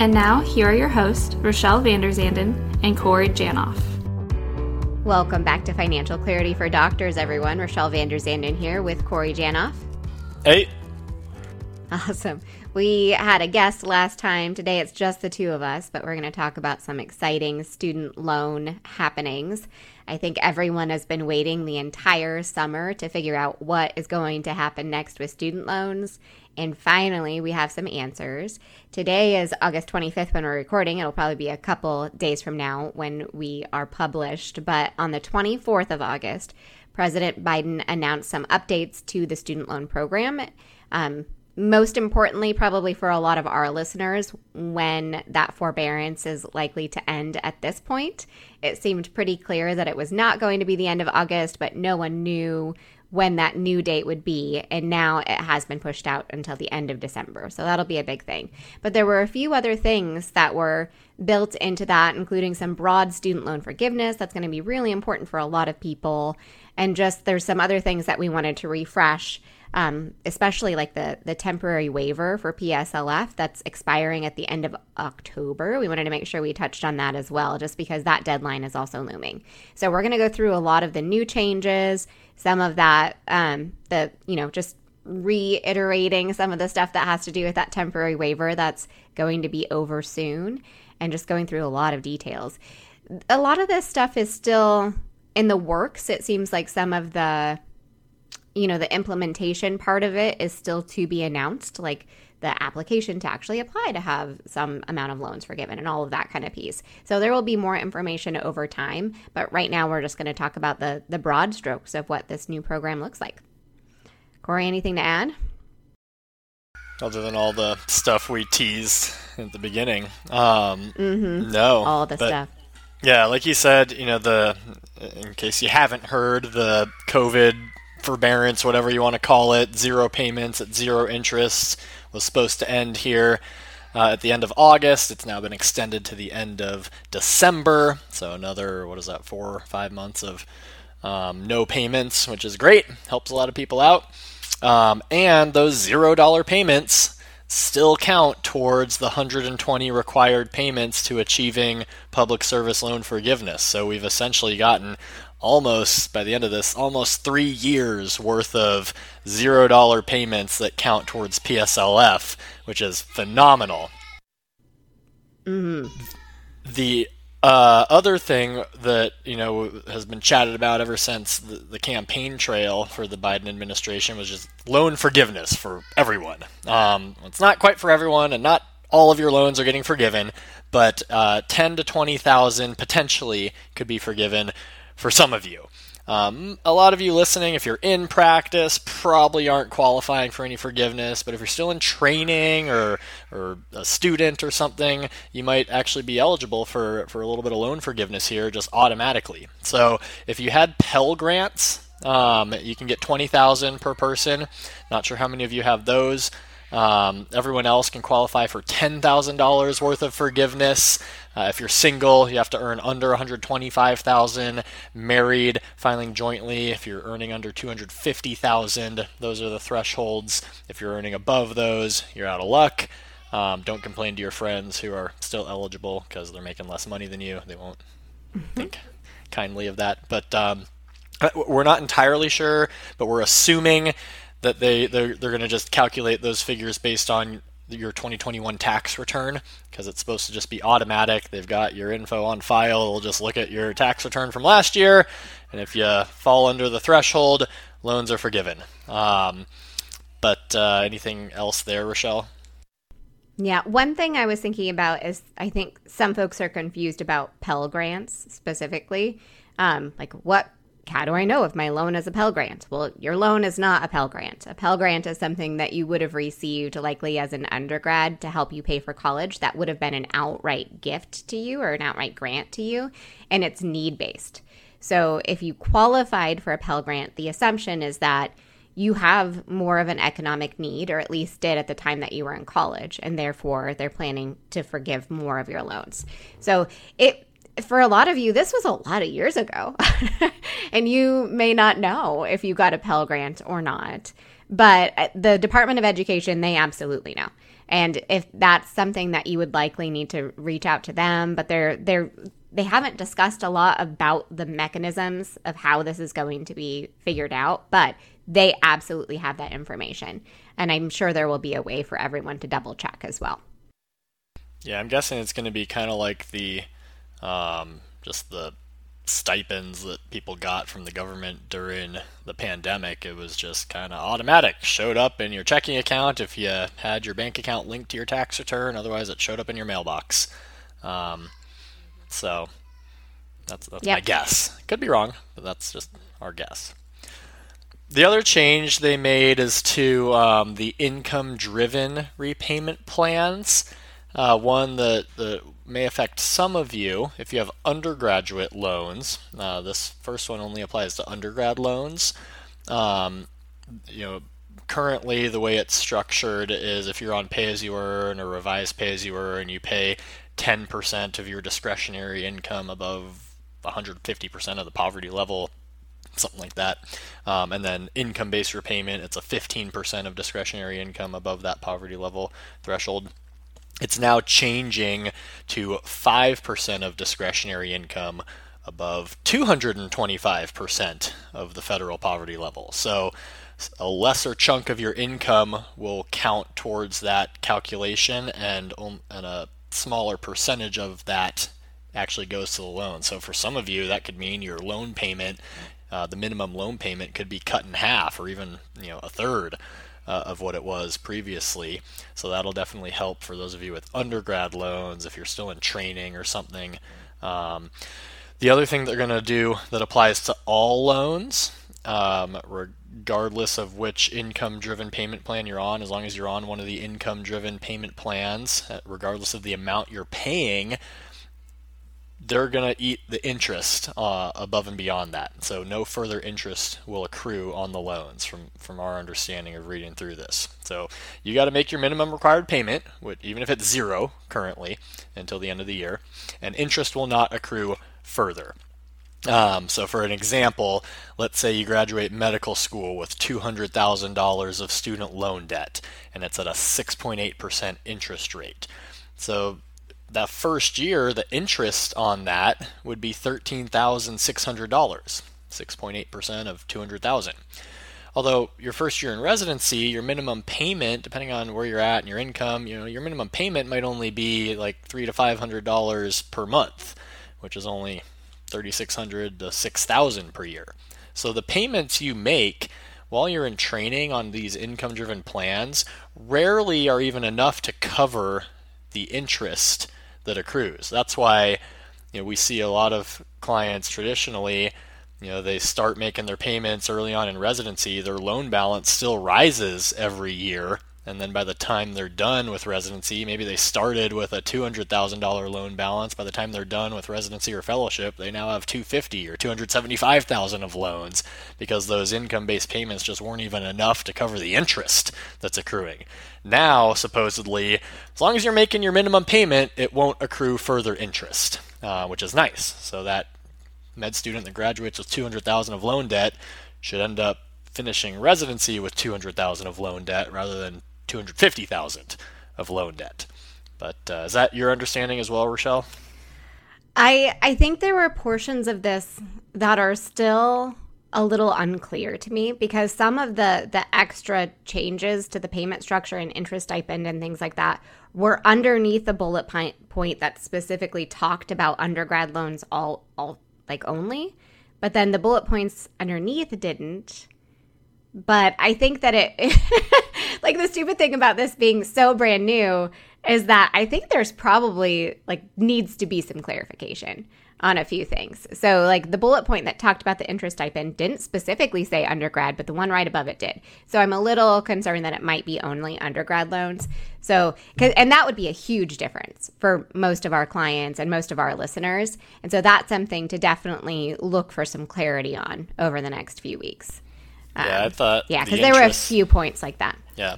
and now, here are your hosts, Rochelle Vanderzanden and Corey Janoff. Welcome back to Financial Clarity for Doctors, everyone. Rochelle Vanderzanden here with Corey Janoff. Hey. Awesome. We had a guest last time. Today it's just the two of us, but we're going to talk about some exciting student loan happenings. I think everyone has been waiting the entire summer to figure out what is going to happen next with student loans. And finally, we have some answers. Today is August 25th when we're recording. It'll probably be a couple days from now when we are published. But on the 24th of August, President Biden announced some updates to the student loan program. Um, most importantly, probably for a lot of our listeners, when that forbearance is likely to end at this point. It seemed pretty clear that it was not going to be the end of August, but no one knew when that new date would be. And now it has been pushed out until the end of December. So that'll be a big thing. But there were a few other things that were built into that, including some broad student loan forgiveness. That's going to be really important for a lot of people. And just there's some other things that we wanted to refresh. Um, especially like the the temporary waiver for PSLF that's expiring at the end of October. We wanted to make sure we touched on that as well, just because that deadline is also looming. So we're going to go through a lot of the new changes, some of that, um, the, you know, just reiterating some of the stuff that has to do with that temporary waiver that's going to be over soon and just going through a lot of details. A lot of this stuff is still in the works. It seems like some of the, you know, the implementation part of it is still to be announced. Like the application to actually apply to have some amount of loans forgiven and all of that kind of piece. So there will be more information over time, but right now we're just going to talk about the the broad strokes of what this new program looks like. Corey, anything to add? Other than all the stuff we teased at the beginning, um, mm-hmm. no, all the stuff. Yeah, like you said, you know the in case you haven't heard the COVID forbearance, whatever you want to call it, zero payments at zero interest was supposed to end here uh, at the end of August. It's now been extended to the end of December. So another, what is that, four or five months of um, no payments, which is great. Helps a lot of people out. Um, and those zero dollar payments still count towards the 120 required payments to achieving public service loan forgiveness. So we've essentially gotten almost by the end of this almost three years worth of zero dollar payments that count towards PSLF, which is phenomenal. Mm-hmm. The uh, other thing that you know has been chatted about ever since the, the, campaign trail for the Biden administration was just loan forgiveness for everyone. Um, it's not quite for everyone, and not all of your loans are getting forgiven, but uh, ten to twenty thousand potentially could be forgiven for some of you. Um, a lot of you listening, if you're in practice, probably aren't qualifying for any forgiveness, but if you're still in training or, or a student or something, you might actually be eligible for, for a little bit of loan forgiveness here just automatically. So if you had Pell Grants, um, you can get 20000 per person. Not sure how many of you have those. Um, everyone else can qualify for $10,000 worth of forgiveness. Uh, if you're single, you have to earn under 125,000. Married, filing jointly. If you're earning under 250,000, those are the thresholds. If you're earning above those, you're out of luck. Um, don't complain to your friends who are still eligible because they're making less money than you. They won't mm-hmm. think kindly of that. But um, we're not entirely sure, but we're assuming that they they're, they're going to just calculate those figures based on your 2021 tax return because it's supposed to just be automatic. They've got your info on file. They'll just look at your tax return from last year, and if you fall under the threshold, loans are forgiven. Um, but uh, anything else there, Rochelle? Yeah, one thing I was thinking about is I think some folks are confused about Pell Grants specifically. Um, like, what how do I know if my loan is a Pell Grant? Well, your loan is not a Pell Grant. A Pell Grant is something that you would have received likely as an undergrad to help you pay for college. That would have been an outright gift to you or an outright grant to you, and it's need based. So if you qualified for a Pell Grant, the assumption is that you have more of an economic need, or at least did at the time that you were in college, and therefore they're planning to forgive more of your loans. So it for a lot of you, this was a lot of years ago. and you may not know if you got a Pell Grant or not. But uh, the Department of Education, they absolutely know. And if that's something that you would likely need to reach out to them, but they're they're they haven't discussed a lot about the mechanisms of how this is going to be figured out, but they absolutely have that information. And I'm sure there will be a way for everyone to double check as well. Yeah, I'm guessing it's going to be kind of like the um, just the stipends that people got from the government during the pandemic. It was just kind of automatic. Showed up in your checking account if you had your bank account linked to your tax return. Otherwise, it showed up in your mailbox. Um, so that's that's yep. my guess. Could be wrong, but that's just our guess. The other change they made is to um, the income-driven repayment plans. Uh, one that, that may affect some of you if you have undergraduate loans. Uh, this first one only applies to undergrad loans. Um, you know, currently the way it's structured is if you're on pay as you earn or revised pay as you earn, you pay 10% of your discretionary income above 150% of the poverty level something like that. Um, and then income based repayment, it's a 15% of discretionary income above that poverty level threshold. It's now changing to 5% of discretionary income above 225% of the federal poverty level. So a lesser chunk of your income will count towards that calculation, and, and a smaller percentage of that actually goes to the loan. So for some of you, that could mean your loan payment, uh, the minimum loan payment, could be cut in half or even you know a third uh, of what it was previously. So that'll definitely help for those of you with undergrad loans if you're still in training or something. Um, the other thing they're going to do that applies to all loans, um, regardless of which income driven payment plan you're on, as long as you're on one of the income driven payment plans, uh, regardless of the amount you're paying, they're going to eat the interest uh, above and beyond that. So no further interest will accrue on the loans from, from our understanding of reading through this. So you got to make your minimum required payment, which, even if it's zero currently, until the end of the year, and interest will not accrue further. Um, so, for an example, let's say you graduate medical school with $200,000 of student loan debt, and it's at a 6.8% interest rate. So, that first year, the interest on that would be $13,600, 6.8% of 200,000. Although your first year in residency, your minimum payment, depending on where you're at and your income, you know, your minimum payment might only be like three to five hundred dollars per month, which is only thirty-six hundred to six thousand per year. So the payments you make while you're in training on these income-driven plans rarely are even enough to cover the interest that accrues. That's why you know we see a lot of clients traditionally you know they start making their payments early on in residency their loan balance still rises every year and then by the time they're done with residency maybe they started with a $200,000 loan balance by the time they're done with residency or fellowship they now have 250 or 275,000 of loans because those income-based payments just weren't even enough to cover the interest that's accruing now, supposedly, as long as you're making your minimum payment, it won't accrue further interest, uh, which is nice. So that med student that graduates with 200,000 of loan debt should end up finishing residency with 200,000 of loan debt rather than 250,000 of loan debt. But uh, is that your understanding as well, Rochelle? I I think there were portions of this that are still a little unclear to me because some of the the extra changes to the payment structure and interest stipend and things like that were underneath the bullet point point that specifically talked about undergrad loans all all like only but then the bullet points underneath didn't but i think that it like the stupid thing about this being so brand new is that i think there's probably like needs to be some clarification on a few things. So, like the bullet point that talked about the interest stipend didn't specifically say undergrad, but the one right above it did. So, I'm a little concerned that it might be only undergrad loans. So, and that would be a huge difference for most of our clients and most of our listeners. And so, that's something to definitely look for some clarity on over the next few weeks. Yeah, um, I thought. Yeah, because the there were a few points like that. Yeah,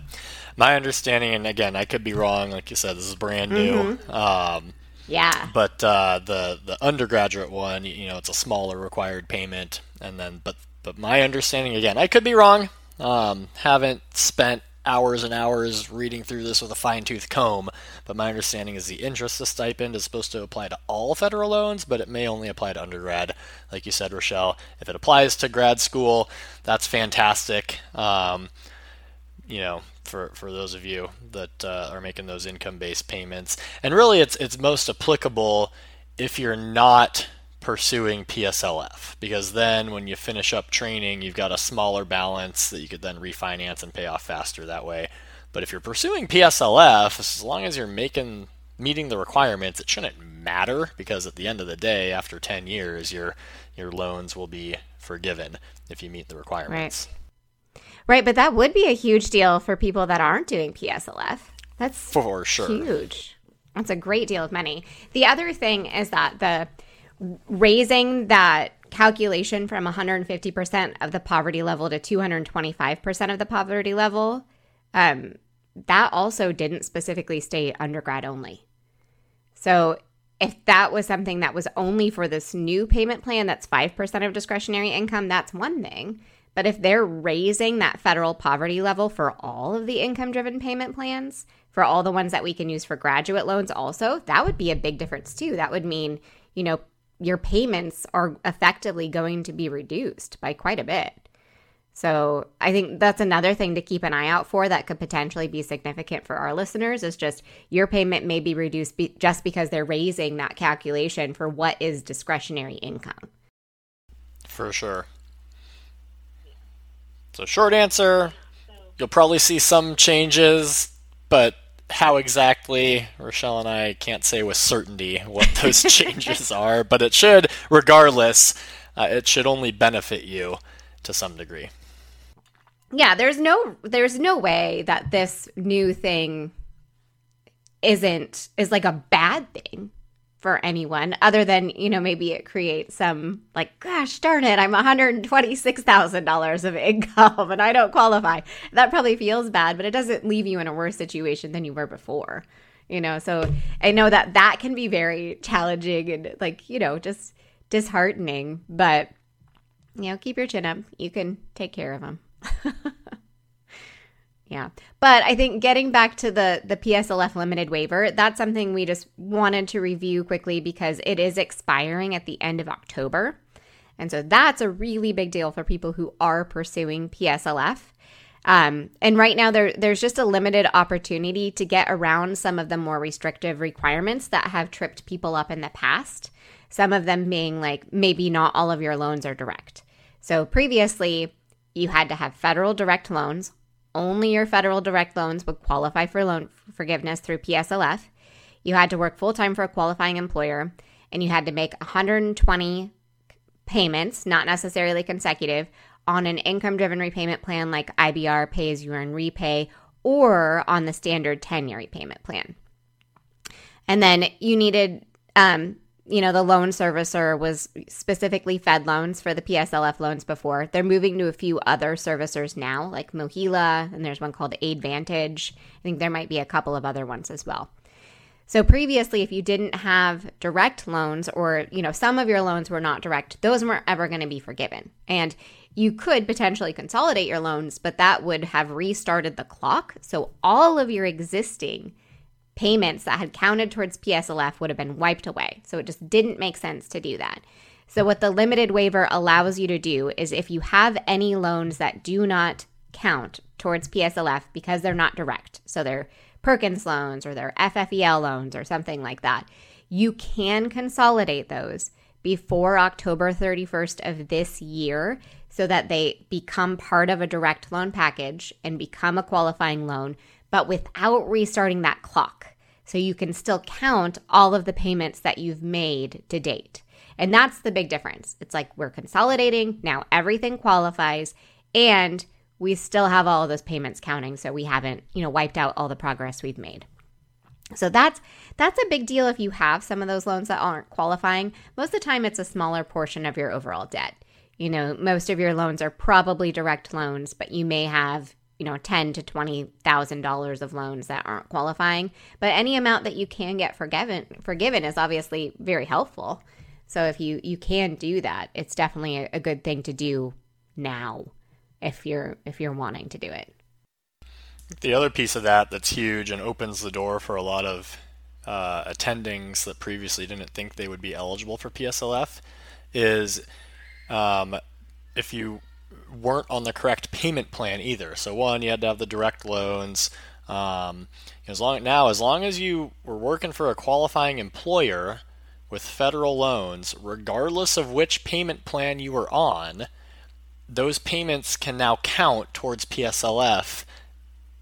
my understanding, and again, I could be wrong. Like you said, this is brand new. Mm-hmm. Um, yeah. But uh, the the undergraduate one, you know, it's a smaller required payment, and then but but my understanding again, I could be wrong. Um, haven't spent hours and hours reading through this with a fine tooth comb, but my understanding is the interest stipend is supposed to apply to all federal loans, but it may only apply to undergrad. Like you said, Rochelle, if it applies to grad school, that's fantastic. Um, you know, for, for those of you that uh, are making those income based payments. And really, it's, it's most applicable if you're not pursuing PSLF, because then when you finish up training, you've got a smaller balance that you could then refinance and pay off faster that way. But if you're pursuing PSLF, as long as you're making meeting the requirements, it shouldn't matter because at the end of the day, after 10 years, your your loans will be forgiven if you meet the requirements. Right. Right, but that would be a huge deal for people that aren't doing PSLF. That's for sure huge. That's a great deal of money. The other thing is that the raising that calculation from 150% of the poverty level to 225% of the poverty level, um, that also didn't specifically state undergrad only. So if that was something that was only for this new payment plan that's 5% of discretionary income, that's one thing. But if they're raising that federal poverty level for all of the income driven payment plans, for all the ones that we can use for graduate loans, also, that would be a big difference too. That would mean, you know, your payments are effectively going to be reduced by quite a bit. So I think that's another thing to keep an eye out for that could potentially be significant for our listeners is just your payment may be reduced be- just because they're raising that calculation for what is discretionary income. For sure. So, short answer you'll probably see some changes, but how exactly, Rochelle and I can't say with certainty what those changes are, but it should, regardless, uh, it should only benefit you to some degree. Yeah, there's no there's no way that this new thing isn't is like a bad thing for anyone other than you know maybe it creates some like gosh darn it i'm $126000 of income and i don't qualify. That probably feels bad but it doesn't leave you in a worse situation than you were before you know? So i know that that can be very challenging and like you know just disheartening but you know keep your chin up. You can take care of them Yeah. But I think getting back to the the PSLF limited waiver, that's something we just wanted to review quickly because it is expiring at the end of October. And so that's a really big deal for people who are pursuing PSLF. Um, and right now there there's just a limited opportunity to get around some of the more restrictive requirements that have tripped people up in the past. Some of them being like maybe not all of your loans are direct. So previously you had to have federal direct loans only your federal direct loans would qualify for loan forgiveness through PSLF. You had to work full time for a qualifying employer, and you had to make 120 payments, not necessarily consecutive, on an income driven repayment plan like IBR, pay as you earn REPAYE, or on the standard 10 year repayment plan. And then you needed um, you know, the loan servicer was specifically Fed loans for the PSLF loans before. They're moving to a few other servicers now, like MOHELA, and there's one called AidVantage. I think there might be a couple of other ones as well. So previously, if you didn't have direct loans or, you know, some of your loans were not direct, those weren't ever going to be forgiven. And you could potentially consolidate your loans, but that would have restarted the clock. So all of your existing payments that had counted towards PSLF would have been wiped away. So it just didn't make sense to do that. So, what the limited waiver allows you to do is if you have any loans that do not count towards PSLF because they're not direct, so they're Perkins loans or they're FFEL loans or something like that, you can consolidate those before October 31st of this year so that they become part of a direct loan package and become a qualifying loan but without restarting that clock. So you can still count all of the payments that you've made to date. And that's the big difference. It's like we're consolidating, now everything qualifies, and we still have all of those payments counting, so we haven't, you know, wiped out all the progress we've made. So that's that's a big deal if you have some of those loans that aren't qualifying. Most of the time it's a smaller portion of your overall debt. You know, most of your loans are probably direct loans, but you may have, you know, ten to twenty thousand dollars of loans that aren't qualifying. But any amount that you can get forgiven forgiven is obviously very helpful. So if you you can do that, it's definitely a, a good thing to do now if you're if you're wanting to do it. The other piece of that that's huge and opens the door for a lot of uh, attendings that previously didn't think they would be eligible for PSLF is um, if you weren't on the correct payment plan either. So one, you had to have the direct loans. Um, as long now, as long as you were working for a qualifying employer with federal loans, regardless of which payment plan you were on, those payments can now count towards PSLF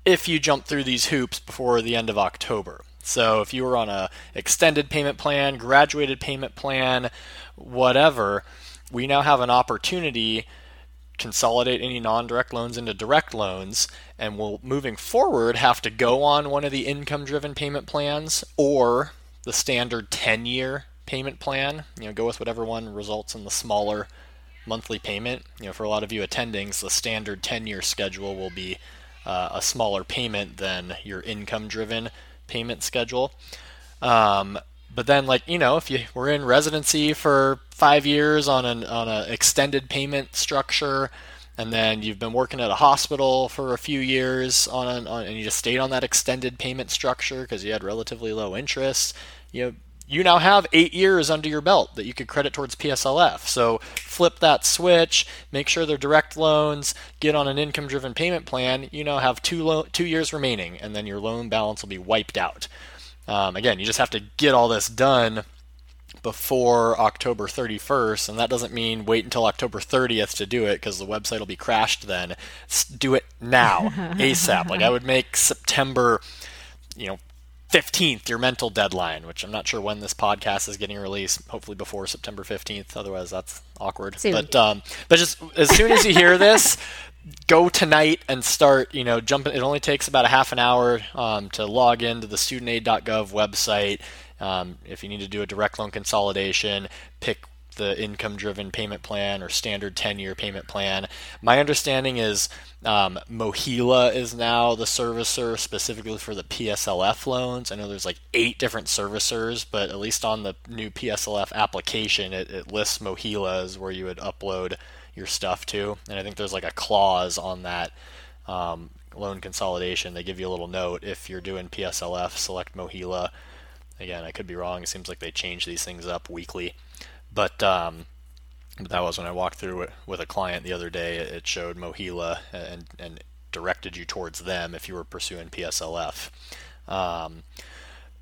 if you jump through these hoops before the end of October. So if you were on a extended payment plan, graduated payment plan, whatever, we now have an opportunity consolidate any non-direct loans into direct loans and we'll moving forward have to go on one of the income driven payment plans or the standard 10 year payment plan you know go with whatever one results in the smaller monthly payment. You know, for a lot of you attendings, the standard 10-year schedule will be uh, a smaller payment than your income-driven payment schedule. Um, but then, like you know, if you were in residency for five years on an on an extended payment structure, and then you've been working at a hospital for a few years on, an, on and you just stayed on that extended payment structure because you had relatively low interest, you know, you now have eight years under your belt that you could credit towards PSLF. So flip that switch, make sure they're direct loans, get on an income driven payment plan. You now have two, lo- two years remaining, and then your loan balance will be wiped out. Um, again, you just have to get all this done before October 31st, and that doesn't mean wait until October 30th to do it because the website will be crashed then. do it now, ASAP. Like I would make September, you know, 15th, your mental deadline, which I'm not sure when this podcast is getting released. Hopefully before September 15th. Otherwise, that's awkward. Soon. But um, but just as soon as you hear this, go tonight and start. You know, jumping. It only takes about a half an hour um, to log into the studentaid.gov website. Um, if you need to do a direct loan consolidation, pick the income driven payment plan or standard 10 year payment plan. My understanding is um, MOHELA is now the servicer specifically for the PSLF loans. I know there's like eight different servicers, but at least on the new PSLF application, it, it lists MOHELA as where you would upload your stuff to. And I think there's like a clause on that um, loan consolidation. They give you a little note if you're doing PSLF, select MOHELA. Again, I could be wrong. It seems like they change these things up weekly. But um, that was when I walked through it with a client the other day. It showed MOHELA and and directed you towards them if you were pursuing PSLF. Um,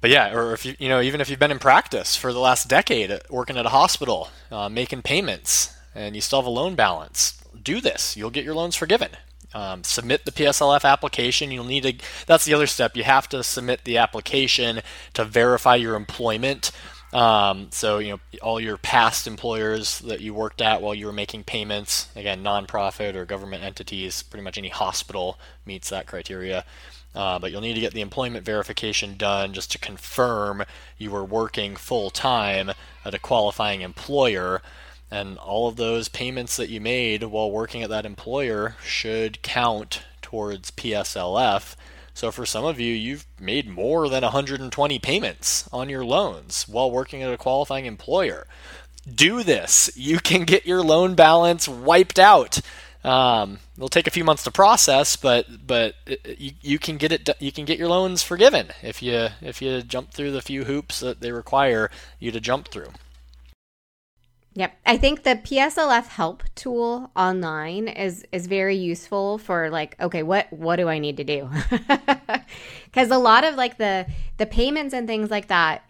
but yeah, or if you you know even if you've been in practice for the last decade, working at a hospital, uh, making payments, and you still have a loan balance, do this. You'll get your loans forgiven. Um, submit the PSLF application. You'll need to. That's the other step. You have to submit the application to verify your employment um, so you know all your past employers that you worked at while you were making payments, again nonprofit or government entities, pretty much any hospital meets that criteria. Uh, but you'll need to get the employment verification done just to confirm you were working full time at a qualifying employer. And all of those payments that you made while working at that employer should count towards PSLF so for some of you, you've made more than 120 payments on your loans while working at a qualifying employer. Do this. You can get your loan balance wiped out. Um, it'll take a few months to process, but but you, you can get it. You can get your loans forgiven if you if you jump through the few hoops that they require you to jump through. Yep. I think the PSLF help tool online is is very useful for like okay, what what do I need to do? Cuz a lot of like the the payments and things like that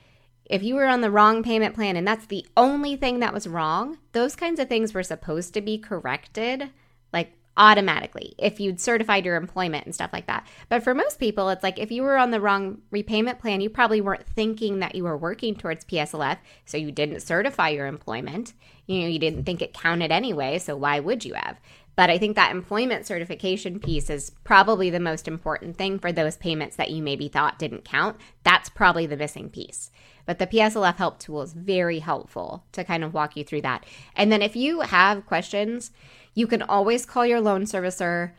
if you were on the wrong payment plan and that's the only thing that was wrong, those kinds of things were supposed to be corrected automatically if you'd certified your employment and stuff like that. But for most people, it's like if you were on the wrong repayment plan, you probably weren't thinking that you were working towards PSLF, so you didn't certify your employment. You know, you didn't think it counted anyway, so why would you have? But I think that employment certification piece is probably the most important thing for those payments that you maybe thought didn't count. That's probably the missing piece. But the PSLF help tool is very helpful to kind of walk you through that. And then if you have questions, you can always call your loan servicer.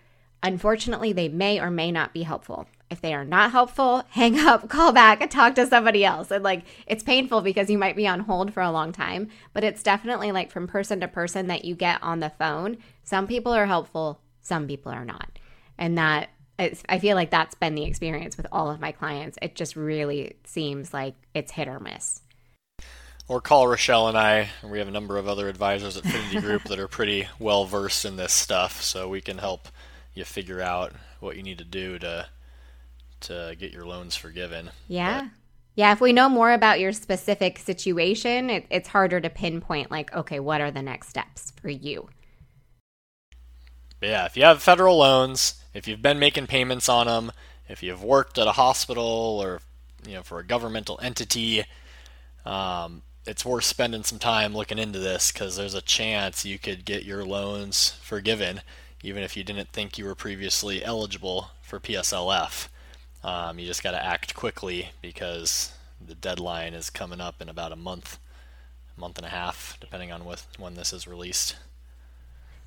Unfortunately, they may or may not be helpful. If they are not helpful, hang up, call back, and talk to somebody else. And like, it's painful because you might be on hold for a long time, but it's definitely like from person to person that you get on the phone. Some people are helpful, some people are not. And that, I feel like that's been the experience with all of my clients. It just really seems like it's hit or miss or call Rochelle and I. We have a number of other advisors at Finity Group that are pretty well versed in this stuff, so we can help you figure out what you need to do to to get your loans forgiven. Yeah. But, yeah, if we know more about your specific situation, it, it's harder to pinpoint, like, okay, what are the next steps for you? yeah, if you have federal loans, if you've been making payments on them, if you've worked at a hospital or you know for a governmental entity, um, it's worth spending some time looking into this because there's a chance you could get your loans forgiven even if you didn't think you were previously eligible for PSLF. Um, you just got to act quickly because the deadline is coming up in about a month, month and a half, depending on when this is released.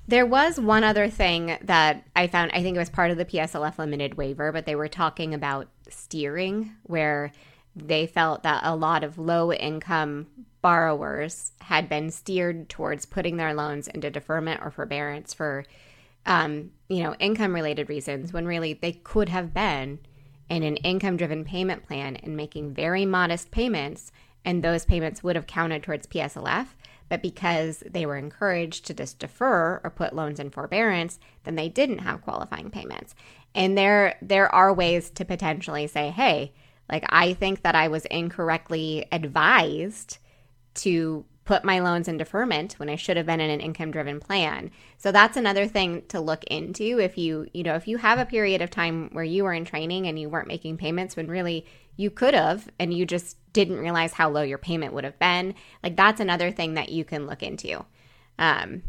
There was one other thing that I found, I think it was part of the PSLF limited waiver, but they were talking about steering, where they felt that a lot of low income borrowers had been steered towards putting their loans into deferment or forbearance for um, you know income related reasons when really they could have been in an income driven payment plan and making very modest payments and those payments would have counted towards PSLF but because they were encouraged to just defer or put loans in forbearance then they didn't have qualifying payments. And there there are ways to potentially say hey like, I think that I was incorrectly advised to put my loans in deferment when I should have been in an income driven plan. So that's another thing to look into if you, you know, if you have a period of time where you were in training and you weren't making payments when really you could have and you just didn't realize how low your payment would have been, like that's another thing that you can look into. Um,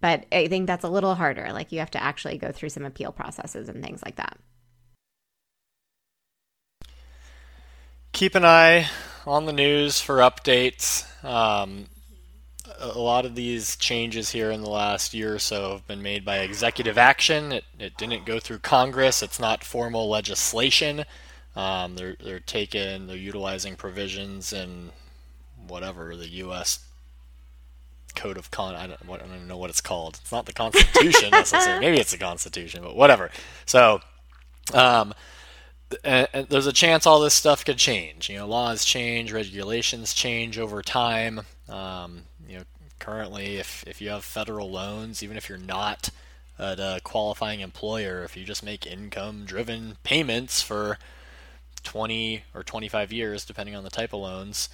but I think that's a little harder. Like you have to actually go through some appeal processes and things like that. keep an eye on the news for updates. Um, a lot of these changes here in the last year or so have been made by executive action. It, it didn't go through Congress. It's not formal legislation. Um, they're they're taking they're utilizing provisions in whatever the U.S. Code of Con. I don't, I don't know what it's called. It's not the Constitution necessarily. Maybe it's the Constitution, but whatever. So. Um, and, there's a chance all this stuff could change. You know, laws change, regulations change over time. Um, you know, currently, if if you have federal loans, even if you're not at a qualifying employer, if you just make income-driven payments for 20 or 25 years, depending on the type of loans,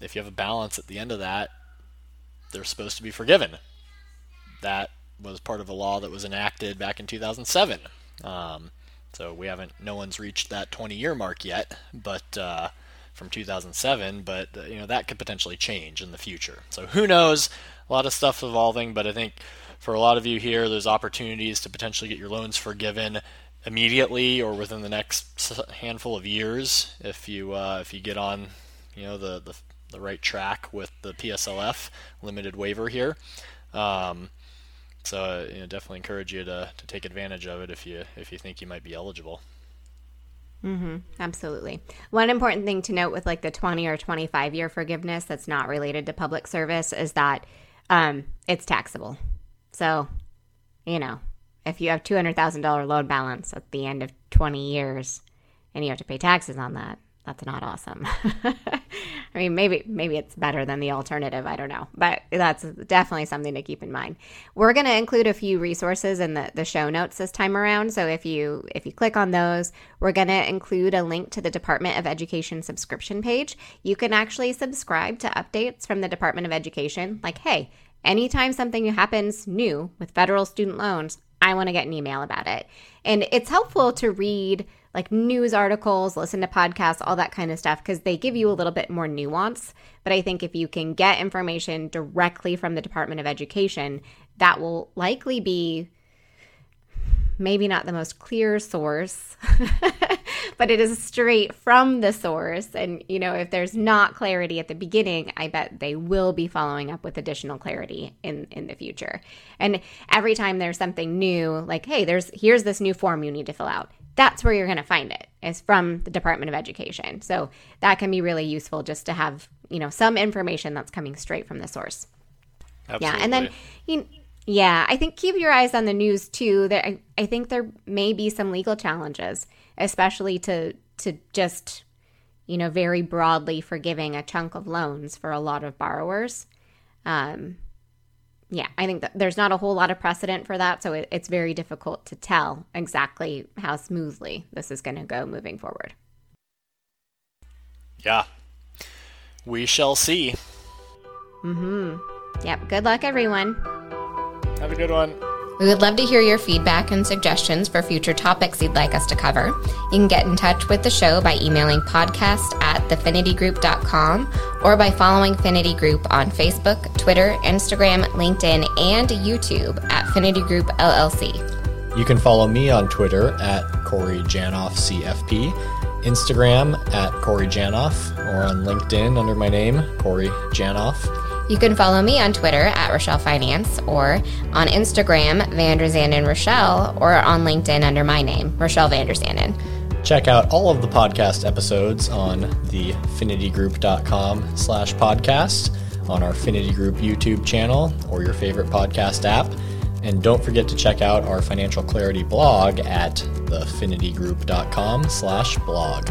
if you have a balance at the end of that, they're supposed to be forgiven. That was part of a law that was enacted back in 2007. Um, so we haven't, no one's reached that 20 year mark yet, but uh, from 2007, but uh, you know that could potentially change in the future. So who knows? A lot of stuff evolving, but I think for a lot of you here, there's opportunities to potentially get your loans forgiven immediately or within the next handful of years if you uh, if you get on you know the, the the right track with the PSLF limited waiver here. Um, so uh, you know, definitely encourage you to, to take advantage of it if you if you think you might be eligible. Mm-hmm. Absolutely. One important thing to note with like the 20 or 25 year forgiveness that's not related to public service is that um, it's taxable. So, you know, if you have $200,000 loan balance at the end of 20 years and you have to pay taxes on that, that's not awesome. I mean, maybe maybe it's better than the alternative. I don't know, but that's definitely something to keep in mind. We're going to include a few resources in the, the show notes this time around. So if you if you click on those, we're going to include a link to the Department of Education subscription page. You can actually subscribe to updates from the Department of Education. Like, hey, anytime something happens new with federal student loans, I want to get an email about it. And it's helpful to read like news articles, listen to podcasts, all that kind of stuff, because they give you a little bit more nuance. But I think if you can get information directly from the Department of Education, that will likely be maybe not the most clear source, but it is straight from the source. And, you know, if there's not clarity at the beginning, I bet they will be following up with additional clarity in, in the future. And every time there's something new, like, hey, there's here's this new form you need to fill out. That's where you're going to find it is from the Department of Education. So that can be really useful just to have, you know, some information that's coming straight from the source. Absolutely. Yeah. And then, you yeah, I think keep your eyes on the news too. There, I, I think there may be some legal challenges, especially to to just you know very broadly forgiving a chunk of loans for a lot of borrowers. Um, yeah, I think that there's not a whole lot of precedent for that, so it, it's very difficult to tell exactly how smoothly this is going to go moving forward. Yeah, we shall see. Mm-hmm. Yep. Good luck, everyone. Have a good one. We would love to hear your feedback and suggestions for future topics you'd like us to cover. You can get in touch with the show by emailing podcast at thefinitygroup.com or by following Finity Group on Facebook, Twitter, Instagram, LinkedIn, and YouTube at Finity Group LLC. You can follow me on Twitter at Corey Janoff CFP, Instagram at Corey Janoff, or on LinkedIn under my name, Corey Janoff. You can follow me on Twitter at Rochelle Finance or on Instagram, Vanderzanden Rochelle, or on LinkedIn under my name, Rochelle Vanderzanden. Check out all of the podcast episodes on the finitygroup.com slash podcast, on our Finity Group YouTube channel, or your favorite podcast app. And don't forget to check out our financial clarity blog at thefinitygroup.com slash blog.